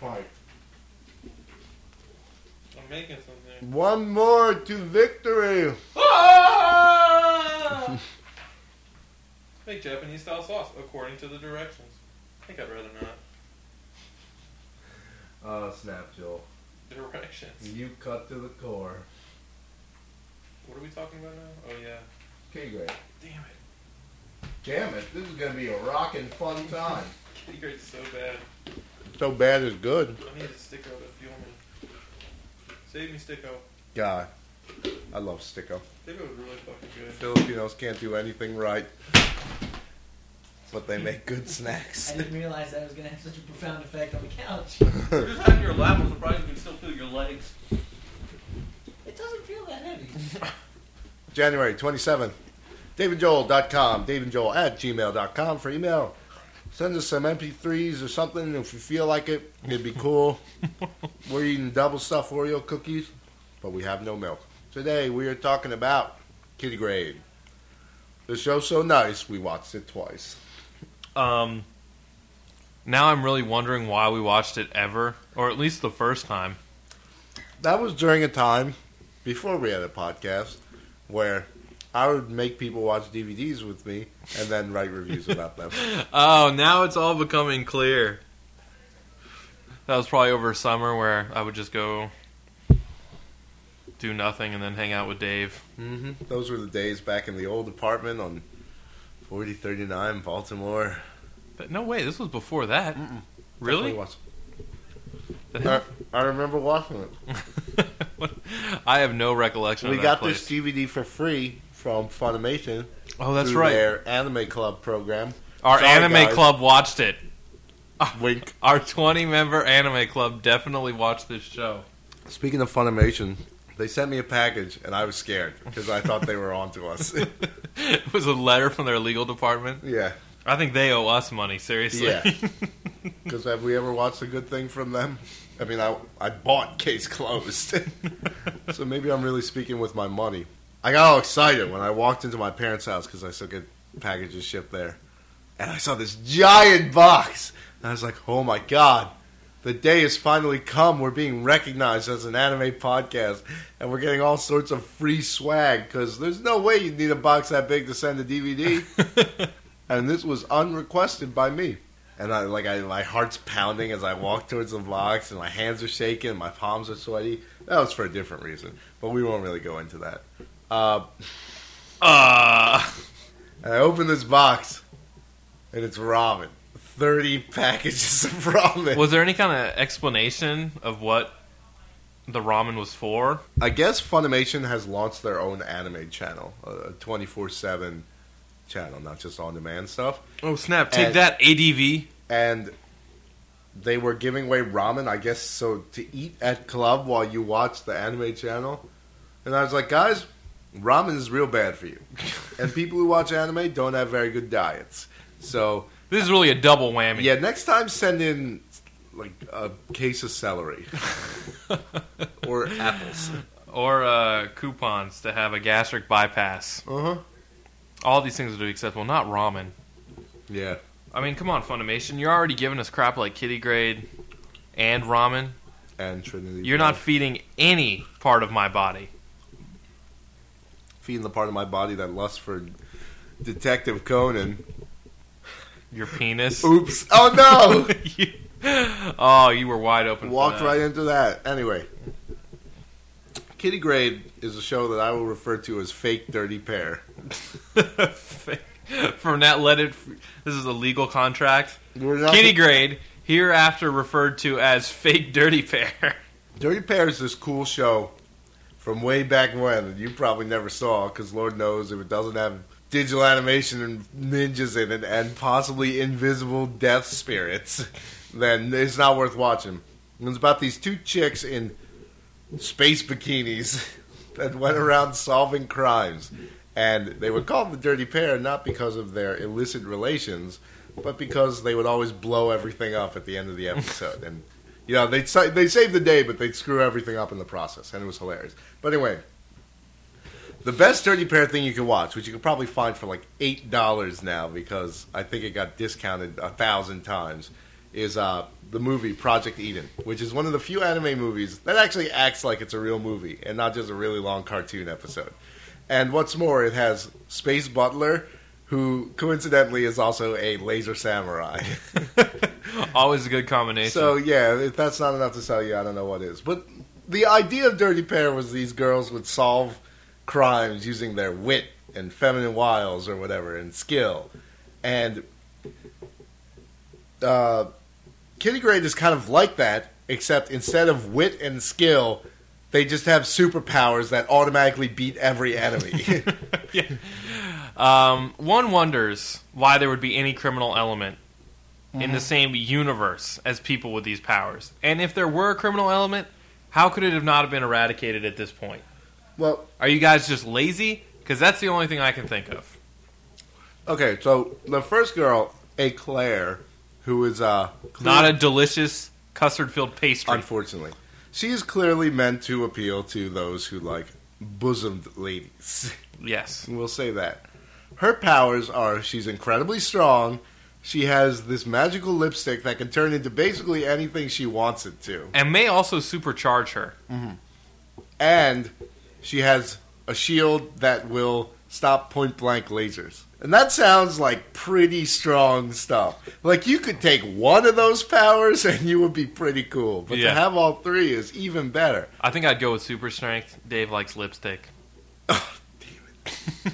pint. I'm making something. One more to victory. Ah! Make Japanese style sauce according to the directions. I think I'd rather not. Uh, snap, Joel. Directions. You cut to the core. What are we talking about now? Oh yeah. Okay, great. Damn it. Damn it, this is gonna be a rockin' fun time. Kiddy grade's so bad. So bad is good. I need a sticko to fuel me. Save me sticko. God, I love Sticko. Sticko was really fucking good. Filipinos can't do anything right, but they make good snacks. I didn't realize that was going to have such a profound effect on the couch. You're just having your lap. I'm surprised you can still feel your legs. It doesn't feel that heavy. January 27th, davidjoel.com, davidjoel at gmail.com for email. Send us some MP3s or something if you feel like it. It'd be cool. We're eating double stuffed Oreo cookies, but we have no milk. Today we are talking about Kiddy Grade. The show's so nice, we watched it twice. Um. Now I'm really wondering why we watched it ever, or at least the first time. That was during a time before we had a podcast where I would make people watch DVDs with me and then write reviews about them. Oh, now it's all becoming clear. That was probably over summer where I would just go do nothing and then hang out with Dave. hmm Those were the days back in the old apartment on 4039 Baltimore. But no way, this was before that. Mm-mm. Really? Definitely was. I. I remember watching it. I have no recollection. We of got that this. DVD for free from Funimation. Oh, that's right. Their anime club program. Our Sorry, anime guys. club watched it. Wink. Our 20 member anime club definitely watched this show. Speaking of Funimation, they sent me a package and I was scared because I thought they were onto us. it was a letter from their legal department. yeah. I think they owe us money, seriously. Yeah. Because have we ever watched a good thing from them? I mean, I, I bought Case Closed. so maybe I'm really speaking with my money. I got all excited when I walked into my parents' house because I still get packages shipped there. And I saw this giant box. And I was like, oh my God. The day has finally come. We're being recognized as an anime podcast. And we're getting all sorts of free swag because there's no way you'd need a box that big to send a DVD. and this was unrequested by me. And I like I my heart's pounding as I walk towards the box, and my hands are shaking, and my palms are sweaty. That was for a different reason, but we won't really go into that. Uh, Uh, and I open this box, and it's ramen. Thirty packages of ramen. was there any kind of explanation of what the ramen was for? I guess Funimation has launched their own anime channel, a twenty four seven channel, not just on demand stuff. Oh snap! Take And- that, ADV. and they were giving away ramen, I guess, so to eat at club while you watch the anime channel. And I was like, guys, ramen is real bad for you. and people who watch anime don't have very good diets. So, This is really a double whammy. yeah, next time send in like a case of celery or apples. or uh, coupons to have a gastric bypass. Uh huh. All these things are to be acceptable, not ramen. Yeah. I mean, come on, Funimation. You're already giving us crap like kiddy grade and ramen. And Trinity. You're not feeding any part of my body. Feeding the part of my body that lusts for Detective Conan. Your penis. Oops. Oh no! You- oh, you were wide open. Walked right into that. Anyway, Kiddy Grade is a show that I will refer to as Fake Dirty Pair. From that, let it. This is a legal contract. Kiddy grade, hereafter referred to as fake dirty pair. Dirty Pair is this cool show from way back when that you probably never saw because Lord knows if it doesn't have digital animation and ninjas in it and possibly invisible death spirits, then it's not worth watching. And It's about these two chicks in space bikinis that went around solving crimes. And they were called the Dirty Pair not because of their illicit relations, but because they would always blow everything up at the end of the episode. and you know, they they saved the day, but they'd screw everything up in the process, and it was hilarious. But anyway, the best Dirty Pair thing you can watch, which you can probably find for like eight dollars now, because I think it got discounted a thousand times, is uh, the movie Project Eden, which is one of the few anime movies that actually acts like it's a real movie and not just a really long cartoon episode. And what's more, it has Space Butler, who coincidentally is also a laser samurai. Always a good combination. so yeah, if that's not enough to sell you, I don't know what is. But the idea of Dirty Pair was these girls would solve crimes using their wit and feminine wiles or whatever and skill. And uh, Kiddy Grade is kind of like that, except instead of wit and skill, they just have superpowers that automatically beat every enemy. yeah. Um, one wonders why there would be any criminal element in the same universe as people with these powers. And if there were a criminal element, how could it have not have been eradicated at this point? well, Are you guys just lazy? Because that's the only thing I can think of. okay, so the first girl, Eclair, who is uh, Not a delicious custard filled pastry. Unfortunately, she is clearly meant to appeal to those who like bosomed ladies. yes. we'll say that. Her powers are she's incredibly strong. She has this magical lipstick that can turn into basically anything she wants it to. And may also supercharge her. Mm-hmm. And she has a shield that will stop point blank lasers. And that sounds like pretty strong stuff. Like you could take one of those powers and you would be pretty cool. But Yeah. to have all three is even better. I think I'd go with super strength. Dave likes lipstick. Oh,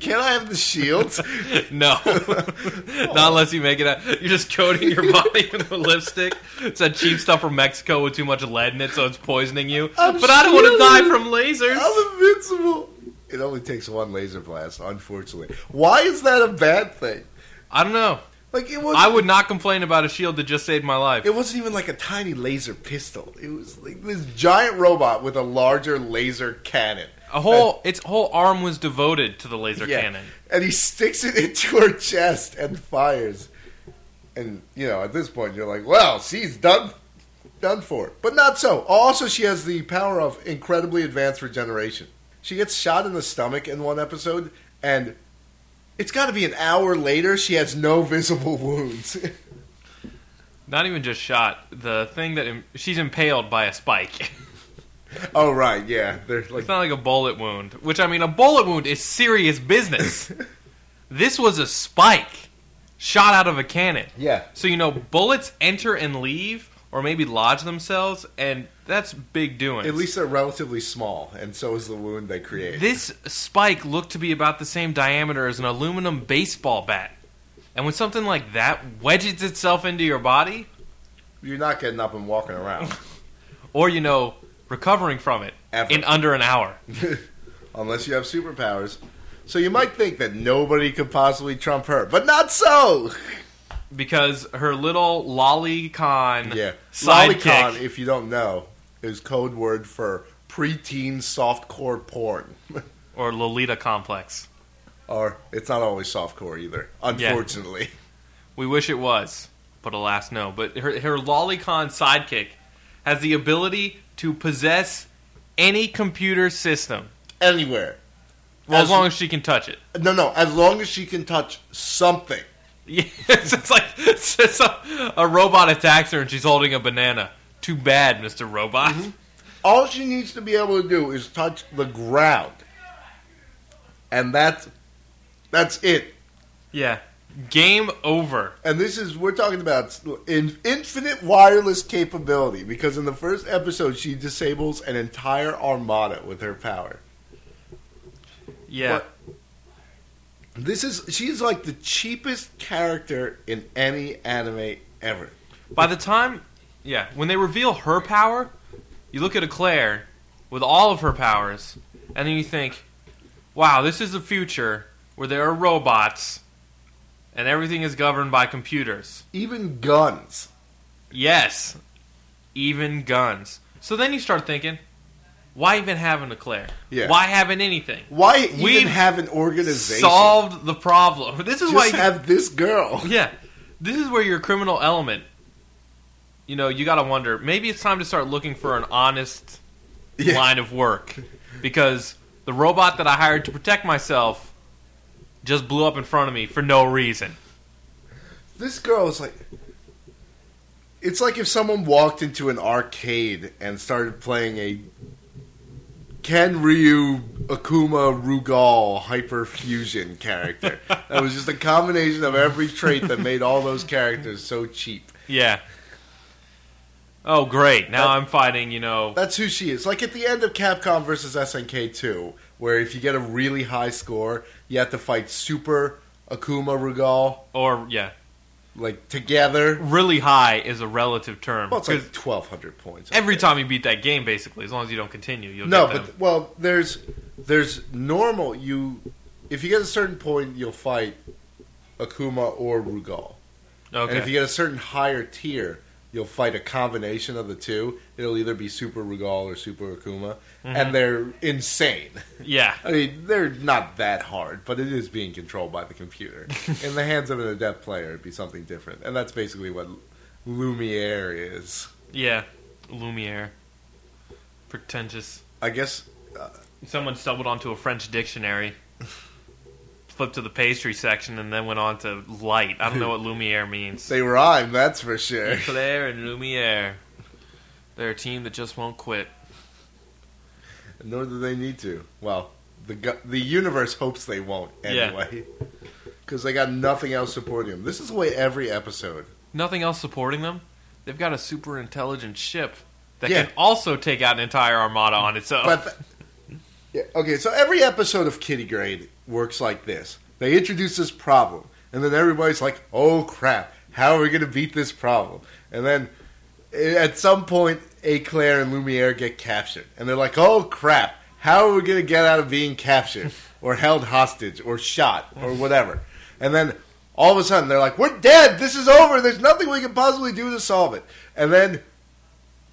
Can I have the shields? No, not unless you make it. Out. You're just coating your body with lipstick. It's that cheap stuff from Mexico with too much lead in it, so it's poisoning you. I'm but I don't want to die from lasers. I'm invincible. It only takes one laser blast, unfortunately. Why is that a bad thing? I don't know. Like it was. I would not complain about a shield that just saved my life. It wasn't even like a tiny laser pistol. It was like this giant robot with a larger laser cannon. A whole its whole arm was devoted to the laser Yeah. cannon. And he sticks it into her chest and fires. And you know, at this point, you're like, "Well, she's done, done for." But not so. Also, she has the power of incredibly advanced regeneration. She gets shot in the stomach in one episode, and it's got to be an hour later. She has no visible wounds. Not even just shot. The thing that im- she's impaled by a spike. oh right, yeah. Like It's not like a bullet wound, which I mean, a bullet wound is serious business. this was a spike shot out of a cannon. yeah. So you know, bullets enter and leave, or maybe lodge themselves, and that's big doing. At least they're relatively small, and so is the wound they create. this spike looked to be about the same diameter as an aluminum baseball bat, and when something like that wedges itself into your body, You're not getting up and walking around. or you know, recovering from it Ever. in under an hour. Unless you have superpowers. So you might think that nobody could possibly trump her, but not so. Because her little lolicon Yeah. sidekick Lolicon, if you don't know, is code word for preteen softcore porn. or Lolita complex. or it's not always softcore either, unfortunately. We wish it was, but alas, no. But her, her lolicon sidekick has the ability to possess any computer system. Anywhere. Well, as, As- long as she can touch it. No, no, as long as she can touch something. Yes, it's like it's a, a robot attacks her and she's holding a banana. Too bad, Mister Robot. Mm-hmm. All she needs to be able to do is touch the ground. And that's that's it. Yeah, game over. And this is we're talking about in, infinite wireless capability because in the first episode she disables an entire armada with her power. Yeah, What? This is she's like the cheapest character in any anime ever. By the time, yeah, when they reveal her power, you look at Eclair with all of her powers, and then you think, wow, this is the future where there are robots and everything is governed by computers. Even guns. Yes, even guns. So then you start thinking, why even have an Eclair? Yeah. Why having anything? Why even We've have an organization? Solved the problem. This is Just why you, have this girl. Yeah, this is where your criminal element. You know, you got to wonder. Maybe it's time to start looking for an honest Yeah. line of work, because the robot that I hired to protect myself just blew up in front of me for no reason. This girl is like It's like if someone walked into an arcade and started playing a Ken Ryu Akuma Rugal Hyper Fusion character. that was just a combination of every trait that made all those characters so cheap. Yeah. Oh, great! Now That- I'm fighting. You know, That's who she is. Like at the end of Capcom versus SNK 2, where if you get a really high score, you have to fight Super Akuma Rugal, or yeah, like together. really high is a relative term. Well, it's like 'Cause 1,200 points. Every think. time you beat that game, basically, as long as you don't continue, you'll No, but well, there's there's normal. You if you get a certain point, you'll fight Akuma or Rugal, okay. and if you get a certain higher tier, you'll fight a combination of the two. It'll either be Super Rugal or Super Akuma, Mhm. and they're insane. yeah, I mean, they're not that hard, but it is being controlled by the computer. In the hands of an adept player, it'd be something different, and that's basically what Lumiere is. yeah, Lumiere, pretentious. I guess Someone stumbled onto a French dictionary, flipped to the pastry section, and then went on to light. I don't know what Lumiere means. they rhyme, that's for sure. Claire and Lumiere. They're a team that just won't quit. Nor do they need to. Well, the the universe hopes they won't anyway, because they got nothing else supporting them. This is the way every episode. Nothing else supporting them. They've got a super intelligent ship that Yeah. can also take out an entire armada on its own. But yeah, okay, so every episode of Kiddy Grade works like this. They introduce this problem, and then everybody's like, "Oh crap, how are we going to beat this problem?" And then eh, at some point, Eclair and Lumiere get captured, and they're like, "Oh crap, how are we going to get out of being captured, or held hostage, or shot, or whatever?" And then all of a sudden, they're like, "We're dead. This is over. There's nothing we can possibly do to solve it." And then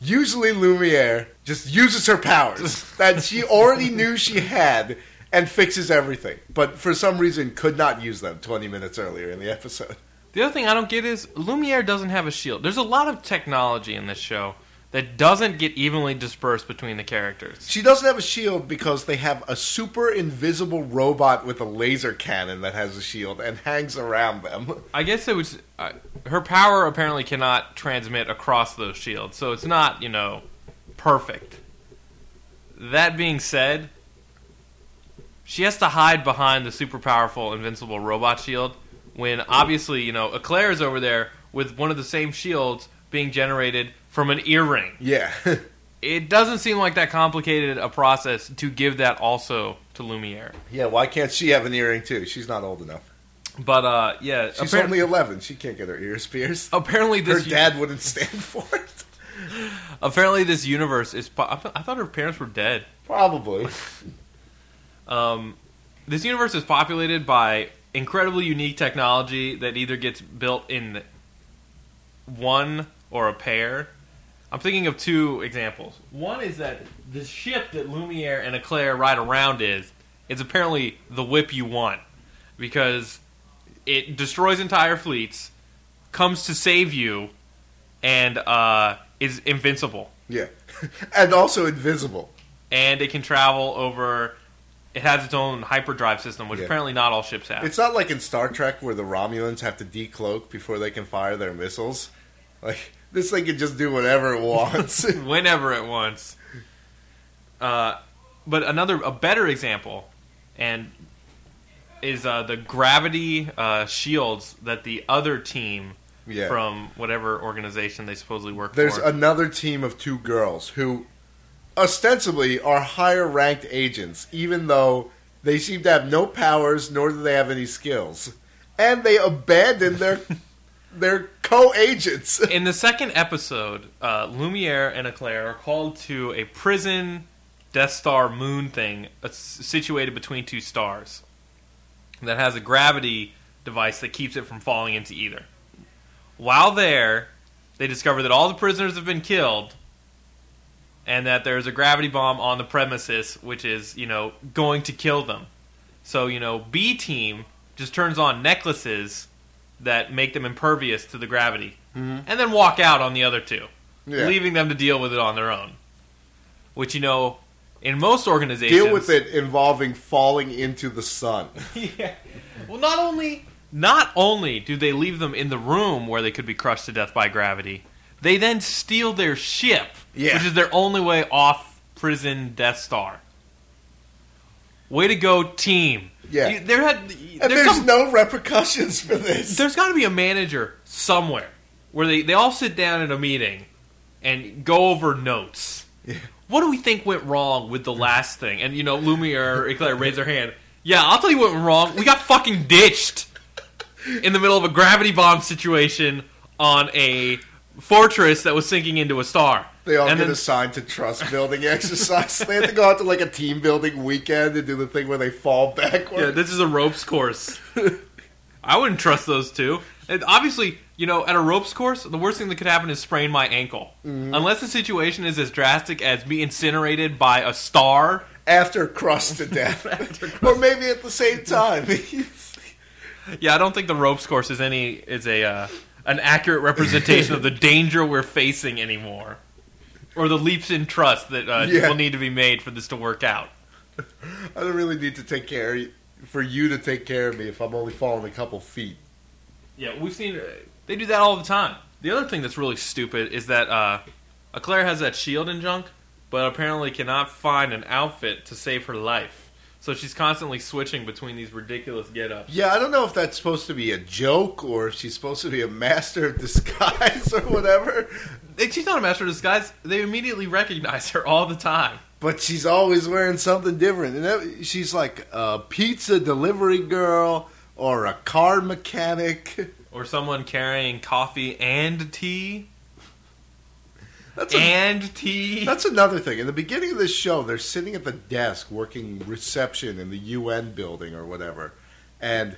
usually Lumiere just uses her powers that she already knew she had and fixes everything, but for some reason could not use them 20 minutes earlier in the episode. the other thing I don't get is Lumiere doesn't have a shield. There's a lot of technology in this show that doesn't get evenly dispersed between the characters. She doesn't have a shield because they have a super invisible robot with a laser cannon that has a shield and hangs around them. I guess it was uh, her power apparently cannot transmit across those shields, so it's not you know perfect. That being said, she has to hide behind the super powerful invincible robot shield when obviously you know Eclair is over there with one of the same shields being generated from an earring. Yeah. It doesn't seem like that complicated a process to give that also to Lumiere. yeah, why can't she have an earring too? She's not old enough. But uh, yeah, She's appar- only 11. She can't get her ears pierced. apparently Her this dad wouldn't stand for it. Apparently, this universe is. Po- I, th- I thought her parents were dead. Probably. Um, this universe is populated by incredibly unique technology that either gets built in one or a pair. I'm thinking of two examples. One is that the ship that Lumiere and Eclair ride around is is apparently the whip you want because it destroys entire fleets, comes to save you, and uh, is invincible. Yeah. and also invisible. and it can travel over. It has its own hyperdrive system, which Yeah. apparently not all ships have. It's not like in Star Trek where the Romulans have to decloak before they can fire their missiles. Like this thing can just do whatever it wants. whenever it wants. Uh, but another, a better example, and is uh, the gravity uh, shields that the other team yeah. from whatever organization they supposedly work There's for. another team of two girls who ostensibly are higher ranked agents, even though they seem to have no powers nor do they have any skills. And they abandon their their co agents. In the second episode, uh, Lumiere and Eclair are called to a prison Death Star moon thing uh, situated between two stars that has a gravity device that keeps it from falling into either. While there, they discover that all the prisoners have been killed and that there's a gravity bomb on the premises which is, you know, going to kill them. So, you know, B team just turns on necklaces that make them impervious to the gravity Mhm. and then walk out on the other two, Yeah. leaving them to deal with it on their own. Which you know, in most organizations, Deal with it involving falling into the sun. yeah. Well, not only not only do they leave them in the room where they could be crushed to death by gravity, They then steal their ship, Yeah. which is their only way off prison Death Star. Way to go, team! Yeah. You- there had And there's there's, some- no repercussions for this. there's got to be a manager somewhere where they, they all sit down in a meeting and go over notes. Yeah. What do we think went wrong with the last thing? And you know, Lumiere or Eclair raise their hand. Yeah, I'll tell you what went wrong. We got fucking ditched in the middle of a gravity bomb situation on a fortress that was sinking into a star. They all and get then- assigned to trust building exercise. they have to go out to like a team building weekend and do the thing where they fall backwards. Yeah, this is a ropes course. I wouldn't trust those two. And obviously, you know, at a ropes course, the worst thing that could happen is sprain my ankle. Unless the situation is as drastic as be incinerated by a star. after crushed to death, or maybe at the same time. Yeah, I don't think the ropes course is any is a uh, an accurate representation of the danger we're facing anymore, or the leaps in trust that uh, Yeah. will need to be made for this to work out. I don't really need to take care of you, for you to take care of me if I'm only falling a couple feet. Yeah, we've seen uh, they do that all the time. The other thing that's really stupid is that uh, Eclair has that shield and junk, but apparently cannot find an outfit to save her life. So she's constantly switching between these ridiculous get-ups. Yeah, I don't know if that's supposed to be a joke or if she's supposed to be a master of disguise or whatever. She's not a master of disguise. They immediately recognize her all the time. But she's always wearing something different. And that, she's like a pizza delivery girl or a car mechanic. Or someone carrying coffee and tea. That's a, And tea. That's another thing. In the beginning of this show, they're sitting at the desk working reception in the UN building or whatever. And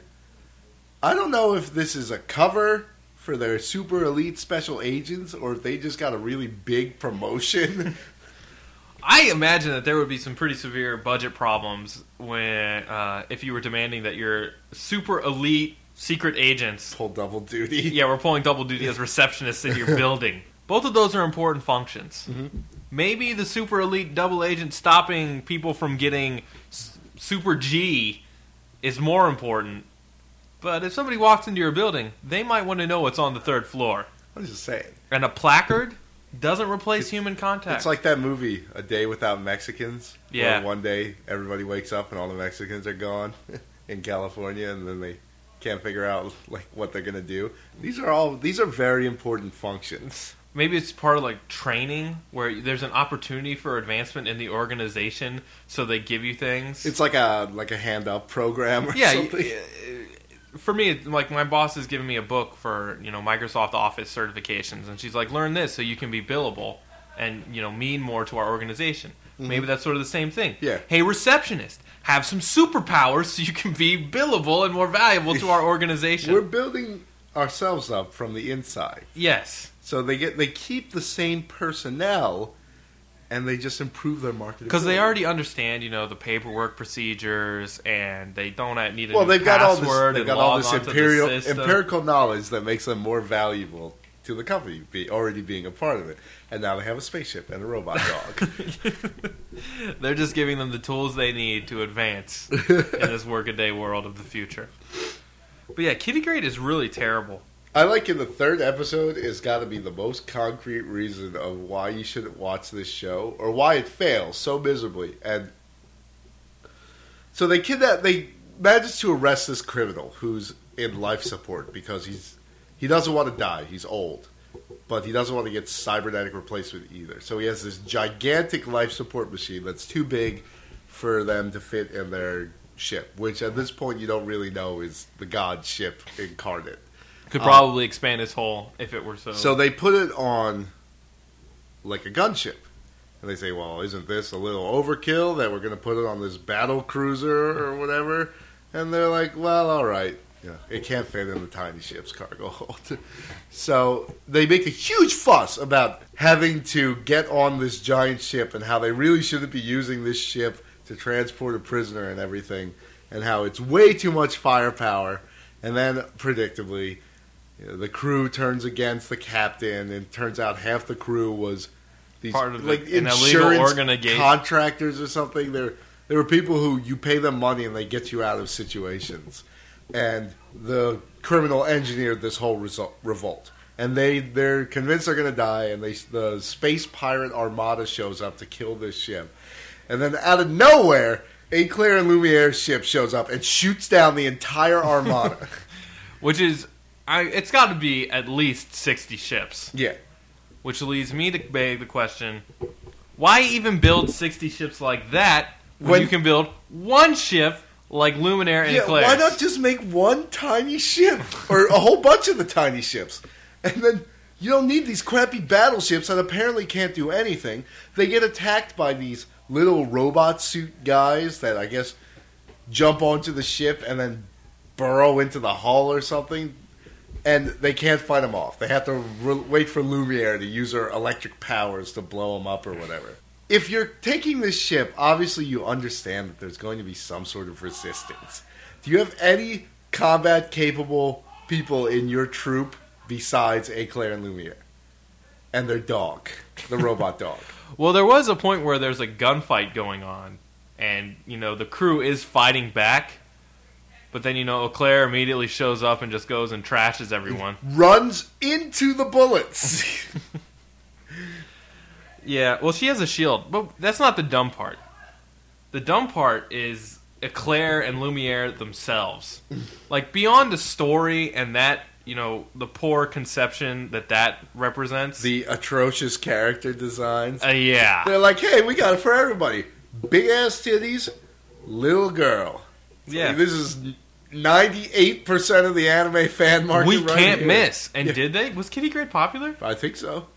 I don't know if this is a cover for their super elite special agents or if they just got a really big promotion. I imagine that there would be some pretty severe budget problems when uh, if you were demanding that your super elite secret agents Pull double duty. yeah, we're pulling double duty as receptionists in your building. Both of those are important functions. Mm-hmm. Maybe the super elite double agent stopping people from getting s- super G is more important. But if somebody walks into your building, they might want to know what's on the third floor. I'm just saying. And a placard doesn't replace human contact. It's like that movie, A Day Without Mexicans. where Yeah. one day everybody wakes up and all the Mexicans are gone in California, and then they can't figure out like what they're gonna do. These are all these are very important functions. Maybe it's part of like training where there's an opportunity for advancement in the organization, so they give you things. It's like a like a handout program or yeah, something. uh, for me, like my boss is giving me a book for you know Microsoft Office certifications, and she's like, learn this so you can be billable and you know mean more to our organization. Maybe that's sort of the same thing. Mm-hmm. Yeah. Hey, receptionist, have some superpowers so you can be billable and more valuable to our organization. We're building ourselves up from the inside. yes. So they get they keep the same personnel and they just improve their marketing. Because they already understand, you know, the paperwork procedures, and they don't need a well, new they've got all password this they've got all this imperial, empirical knowledge that makes them more valuable to the company, be, already being a part of it. And now they have a spaceship and a robot dog. They're just giving them the tools they need to advance in this workaday world of the future. But yeah, Kiddy Grade is really terrible. I like in the third episode is got to be the most concrete reason of why you shouldn't watch this show or why it fails so miserably. And so they kidnap, they manage to arrest this criminal who's in life support because he's he doesn't want to die. He's old, but he doesn't want to get cybernetic replacement either. So he has this gigantic life support machine that's too big for them to fit in their ship, which at this point you don't really know is the god ship incarnate. Could Um, probably expand its hull if it were so. So they put it on like a gunship. And they say, well, isn't this a little overkill that we're going to put it on this battle cruiser or whatever? And they're like, well, all right. Yeah, it can't fit in the tiny ship's cargo hold. so they make a huge fuss about having to get on this giant ship and how they really shouldn't be using this ship to transport a prisoner and everything, and how it's way too much firepower. And then, predictably, you know, the crew turns against the captain, and turns out half the crew was these Part of the- like an illegal insurance contractors or something. There, there were people who you pay them money and they get you out of situations, and the criminal engineered this whole result, revolt. and they they're convinced they're gonna die, and they the space pirate armada shows up to kill this ship, and then out of nowhere, Eclair and Lumiere's ship shows up and shoots down the entire armada. Which is, I, it's got to be at least 60 ships. yeah, Which leads me to beg the question why even build 60 ships like that when, When- you can build one ship like Luminaire and yeah. Eclair? Why not just make one tiny ship or a whole bunch of the tiny ships, and then. You don't need these crappy battleships that apparently can't do anything. They get attacked by these little robot suit guys that I guess jump onto the ship and then burrow into the hull or something, and they can't fight them off. They have to re- wait for Lumiere to use her electric powers to blow them up or whatever. If you're taking this ship, obviously you understand that there's going to be some sort of resistance. Do you have any combat capable people in your troop besides Eclair and Lumiere? And their dog, the robot dog. Well, there was a point where there's a gunfight going on, and you know the crew is fighting back, but then you know Eclair immediately shows up and just goes and trashes everyone. Runs into the bullets. yeah, well, she has a shield, but that's not the dumb part. The dumb part is Eclair and Lumiere themselves. like beyond the story and that, you know, the poor conception that that represents. the atrocious character designs. uh, yeah, They're like, hey, we got it for everybody. Big ass titties, little girl. yeah. This is ninety eight percent of the anime fan market. we right can't here. miss. And Yeah. did they? Was Kiddy Grade popular? I think so.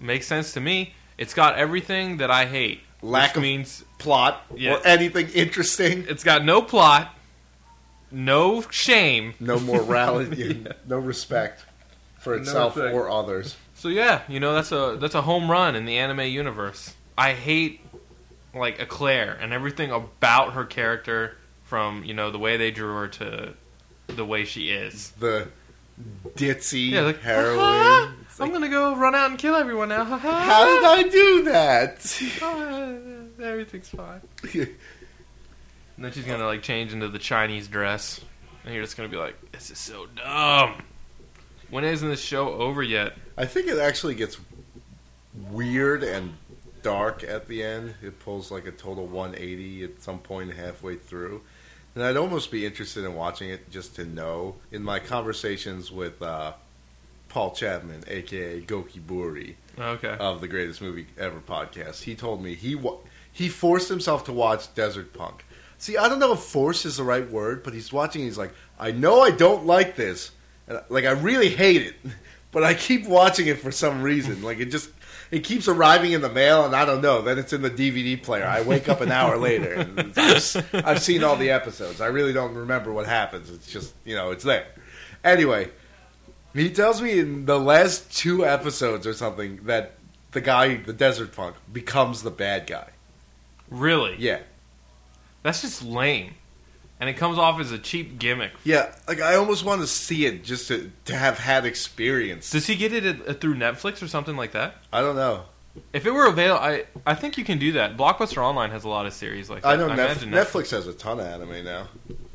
Makes sense to me. It's got everything that I hate. Lack which of- means Plot Yeah. or anything interesting. it's got no plot, no shame. No morality, and no respect for itself thing. or others. So yeah, you know that's a that's a home run in the anime universe. I hate like Eclair and everything about her character from you know the way they drew her to the way she is. The ditzy Yeah, like heroine. "Ha-ha, I'm gonna go run out and kill everyone now. How did I do that? Ah, everything's fine. And then she's gonna like change into the Chinese dress, and you're just gonna be like, "This is so dumb." When isn't this show over yet? I think it actually gets weird and dark at the end. It pulls like a total 180 at some point halfway through. And I'd almost be interested in watching it just to know. In my conversations with uh, Paul Chapman, aka Goki Buri, Okay. of the Greatest Movie Ever podcast, he told me he wa- he forced himself to watch Desert Punk. See, I don't know if "force" is the right word, but he's watching. He's like, I know I don't like this, and, like I really hate it, but I keep watching it for some reason. Like it just it keeps arriving in the mail, and I don't know. Then it's in the DVD player. I wake up an hour later, and I've, I've seen all the episodes. I really don't remember what happens. It's just you know it's there. Anyway, he tells me in the last two episodes or something that the guy, the Desert Punk, becomes the bad guy. Really? Yeah, That's just lame. And it comes off as a cheap gimmick. yeah. Like I almost want to see it just to to have had experience. Does he get it at, at- through Netflix or something like that? I don't know. If it were available, I I think you can do that. Blockbuster Online has a lot of series like that. I know Netf- imagine Netflix has a ton of anime now.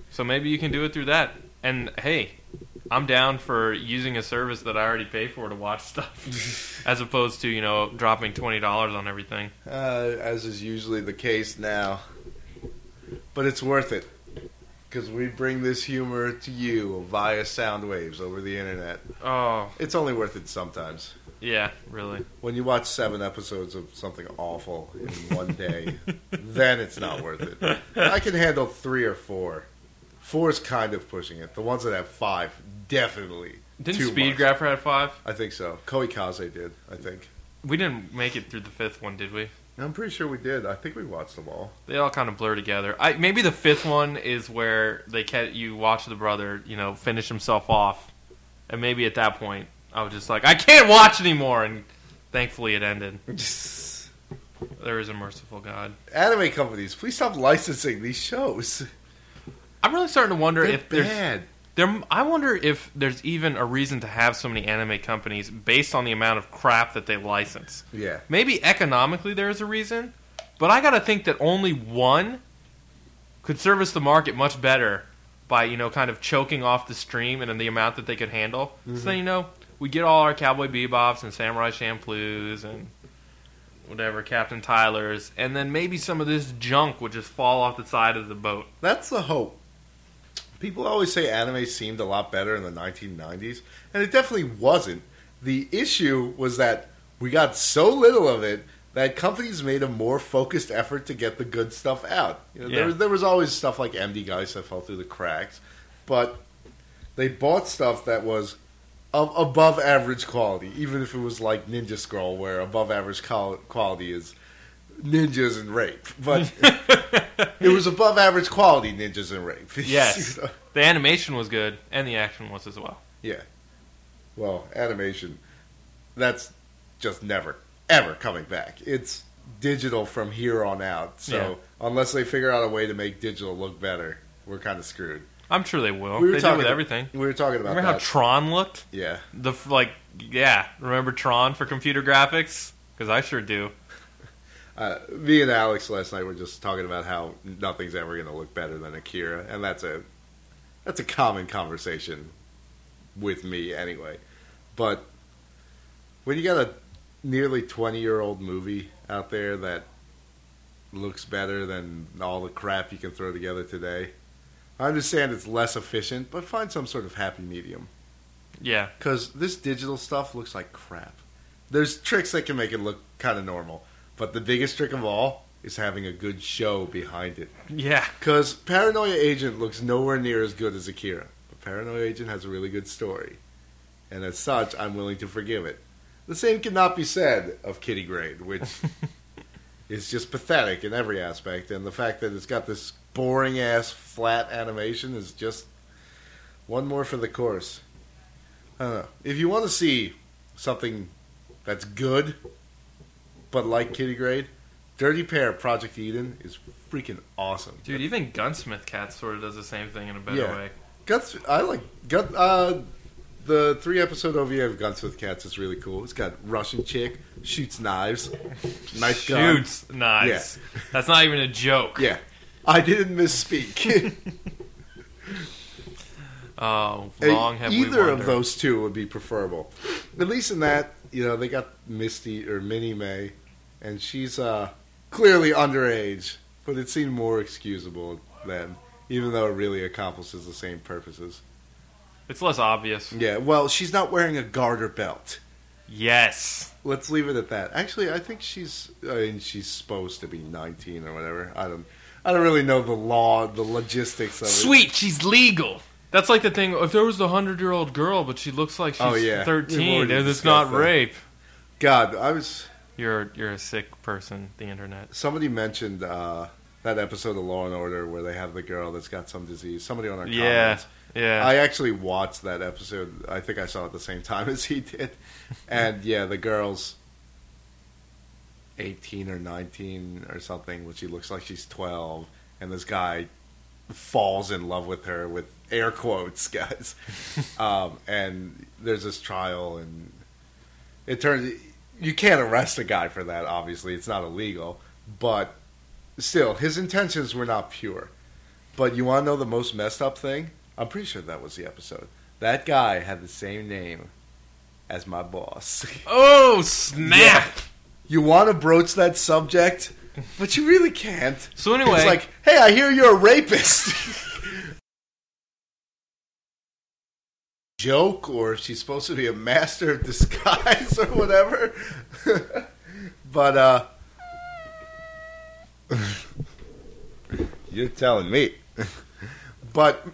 So maybe you can do it through that. And hey, I'm down for using a service that I already pay for to watch stuff, as opposed to you know dropping twenty dollars on everything. uh, as is usually the case now. But it's worth it because we bring this humor to you via sound waves over the internet. Oh It's only worth it sometimes. yeah, really. When you watch seven episodes of something awful in one day, then it's not worth it. I can handle three or four. Four is kind of pushing it. The ones that have five, definitely. Didn't too Speed much. Grapher have five? I think so. Koikaze did, I think. We didn't make it through the fifth one, did we? I'm pretty sure we did. I think we watched them all. They all kind of blur together. I maybe the fifth one is where they ca you watch the brother, you know, finish himself off, and maybe at that point I was just like, I can't watch anymore, and thankfully it ended. There is a merciful God. Anime companies, please stop licensing these shows. I'm really starting to wonder They're if there's bad. There. I wonder if there's even a reason to have so many anime companies based on the amount of crap that they license. Yeah. Maybe economically there is a reason, but I got to think that only one could service the market much better by you know kind of choking off the stream and then the amount that they could handle. So then mm-hmm. you know we get all our Cowboy Bebops and Samurai Champloo's and whatever Captain Tyler's, and then maybe some of this junk would just fall off the side of the boat. That's the hope. People always say anime seemed a lot better in the 1990s, and it definitely wasn't. The issue was that we got so little of it that companies made a more focused effort to get the good stuff out. You know, Yeah. there, was, there was always stuff like MD Geist that fell through the cracks, but they bought stuff that was of above average quality, even if it was like Ninja Scroll, where above average qual- quality is ninjas and rape. But it was above average quality ninjas and rape. Yes. You know? The animation was good, and the action was as well. Yeah. Well, animation, that's just never, ever coming back. It's digital from here on out. So Yeah. unless they figure out a way to make digital look better, we're kind of screwed. I'm sure they will. We were they do talking- with everything. We were talking about Remember how. Tron looked? yeah. The like, yeah. Remember Tron for computer graphics? Because I sure do. Uh, me and Alex last night were just talking about how nothing's ever going to look better than Akira, and that's a that's a common conversation with me anyway. But when you got a nearly twenty year old movie out there that looks better than all the crap you can throw together today, I understand it's less efficient, but find some sort of happy medium. Yeah. Because this digital stuff looks like crap. There's tricks that can make it look kind of normal, but the biggest trick of all is having a good show behind it. Yeah. Because Paranoia Agent looks nowhere near as good as Akira, but Paranoia Agent has a really good story, and as such, I'm willing to forgive it. The same cannot be said of Kiddy Grade, which is just pathetic in every aspect, and the fact that it's got this boring ass flat animation is just one more for the course. I don't know. If you want to see something that's good, but like Kiddy Grade, Dirty Pair Project Eden is freaking awesome. Dude, even Gunsmith Cat sort of does the same thing in a better Yeah. way. Guns, I like Gun, uh, the three episode OVA of Gunsmith Cats is really cool. It's got Russian chick shoots knives, knife gun. Shoots knives. That's not even a joke. Yeah, I didn't misspeak. Oh, long have we Either of those two would be preferable. At least in that, you know, they got Misty or Minnie May, and she's uh, clearly underage, but it seemed more excusable then, even though it really accomplishes the same purposes. It's less obvious. Yeah, well, she's not wearing a garter belt. Yes. Let's leave it at that. Actually, I think she's I mean, she's supposed to be 19 or whatever. I don't I don't really know the law, the logistics of it. Sweet, she's legal. That's like the thing. If there was a hundred-year-old girl, but she looks like she's Oh, yeah. We've thirteen, already then it's not discussed that. rape. God, I was You're you're a sick person. The internet. somebody mentioned uh, that episode of Law and Order where they have the girl that's got some disease. Somebody on our Yeah, comments. yeah. I actually watched that episode. I think I saw it at the same time as he did. And yeah, the girl's 18 or 19 or something, which she looks like she's 12. And this guy falls in love with her with air quotes, guys. um, and there's this trial, and it turns you can't arrest a guy for that. Obviously, it's not illegal, but still, his intentions were not pure. But you want to know the most messed up thing? I'm pretty sure that was the episode. That guy had the same name as my boss. oh snap! You want to broach that subject, but you really can't. So anyway, It's like, hey, I hear you're a rapist. Joke, or she's supposed to be a master of disguise or whatever. but, uh. You're telling me. but